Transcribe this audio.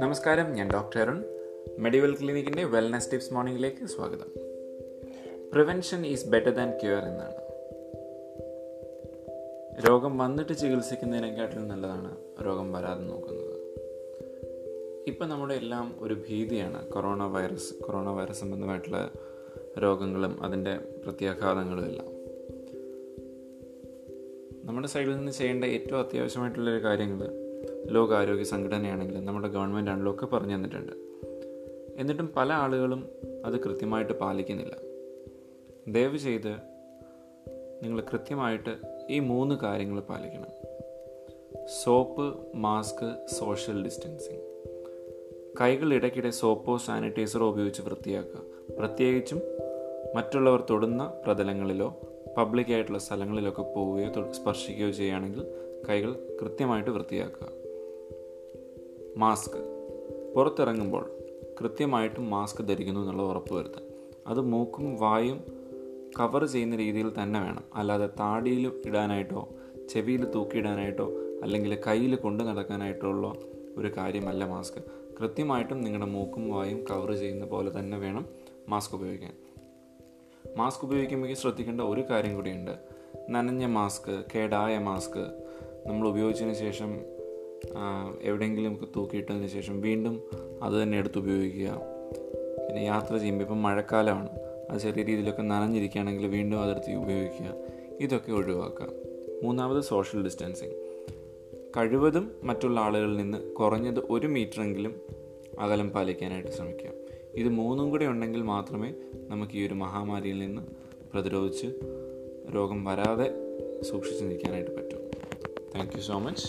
നമസ്കാരം ഞാൻ doctor Arun. Medival ക്ലിനിക്കിന്റെ വെൽനസ് ടിപ്സ് മോർണിംഗിലേക്ക് സ്വാഗതം. Prevention is better than cure എന്നാണ്. രോഗം വന്നിട്ട് ചികിത്സിക്കുന്നതിനെക്കാട്ടിലും നല്ലതാണ് രോഗം വരാതെ നോക്കുന്നത്. ഇപ്പം നമ്മുടെ എല്ലാം ഒരു ഭീതിയാണ്. കൊറോണ വൈറസ് കൊറോണ വൈറസ് സംബന്ധമായിട്ടുള്ള രോഗങ്ങളും അതിന്റെ പ്രത്യാഘാതങ്ങളും എല്ലാം. നമ്മുടെ സൈഡിൽ നിന്ന് ചെയ്യേണ്ട ഏറ്റവും അത്യാവശ്യമായിട്ടുള്ളൊരു കാര്യങ്ങൾ ലോകാരോഗ്യ സംഘടനയാണെങ്കിലും നമ്മുടെ ഗവൺമെന്റ് ആണെങ്കിലും ഒക്കെ പറഞ്ഞു തന്നിട്ടുണ്ട്. എന്നിട്ടും പല ആളുകളും അത് കൃത്യമായിട്ട് പാലിക്കുന്നില്ല. ദയവ് ചെയ്ത് നിങ്ങൾ കൃത്യമായിട്ട് ഈ മൂന്ന് കാര്യങ്ങൾ പാലിക്കണം. സോപ്പ് മാസ്ക് സോഷ്യൽ ഡിസ്റ്റൻസിങ് കൈകൾ ഇടയ്ക്കിടെ സോപ്പോ സാനിറ്റൈസറോ ഉപയോഗിച്ച് വൃത്തിയാക്കുക. പ്രത്യേകിച്ചും മറ്റുള്ളവർ തൊടുന്ന പ്രതലങ്ങളിലോ പബ്ലിക് ആയിട്ടുള്ള സ്ഥലങ്ങളിലൊക്കെ പോവുകയോ സ്പർശിക്കുകയോ ചെയ്യുകയാണെങ്കിൽ കൈകൾ കൃത്യമായിട്ട് വൃത്തിയാക്കുക. മാസ്ക്. പുറത്തിറങ്ങുമ്പോൾ കൃത്യമായിട്ടും മാസ്ക് ധരിക്കുന്നു എന്നുള്ള ഉറപ്പ് വരുത്തുക അത് മൂക്കും വായും കവർ ചെയ്യുന്ന രീതിയിൽ തന്നെ വേണം. അല്ലാതെ താടിയിൽ ഇടാനായിട്ടോ ചെവിയിൽ തൂക്കിയിടാനായിട്ടോ അല്ലെങ്കിൽ കയ്യിൽ കൊണ്ടു നടക്കാനായിട്ടോ ഉള്ള ഒരു കാര്യമല്ല മാസ്ക്. കൃത്യമായിട്ടും നിങ്ങളുടെ മൂക്കും വായും കവർ ചെയ്യുന്ന പോലെ തന്നെ വേണം മാസ്ക് ഉപയോഗിക്കാൻ. മാസ്ക് ഉപയോഗിക്കുമ്പോൾ ശ്രദ്ധിക്കേണ്ട ഒരു കാര്യം കൂടിയുണ്ട്. നനഞ്ഞ മാസ്ക് കേടായ മാസ്ക് നമ്മൾ ഉപയോഗിച്ചതിന് ശേഷം എവിടെയെങ്കിലും തൂക്കിയിട്ടതിന് ശേഷം വീണ്ടും അത് തന്നെ എടുത്ത് ഉപയോഗിക്കുക. പിന്നെ യാത്ര ചെയ്യുമ്പോൾ ഇപ്പം മഴക്കാലമാണ്. അത് ചെറിയ രീതിയിലൊക്കെ നനഞ്ഞിരിക്കുകയാണെങ്കിൽ വീണ്ടും അതെടുത്ത് ഉപയോഗിക്കുക. ഇതൊക്കെ ഒഴിവാക്കുക. മൂന്നാമത് സോഷ്യൽ ഡിസ്റ്റൻസിങ് കഴിവതും മറ്റുള്ള ആളുകളിൽ നിന്ന് കുറഞ്ഞത് ഒരു മീറ്ററെങ്കിലും അകലം പാലിക്കാനായിട്ട് ശ്രമിക്കുക. ഇത് മൂന്നും കൂടെ ഉണ്ടെങ്കിൽ മാത്രമേ നമുക്ക് ഈ ഒരു മഹാമാരിയിൽ നിന്ന് പ്രതിരോധിച്ച് രോഗം വരാതെ സൂക്ഷിച്ച് നിൽക്കാനായിട്ട് പറ്റൂ. Thank you so much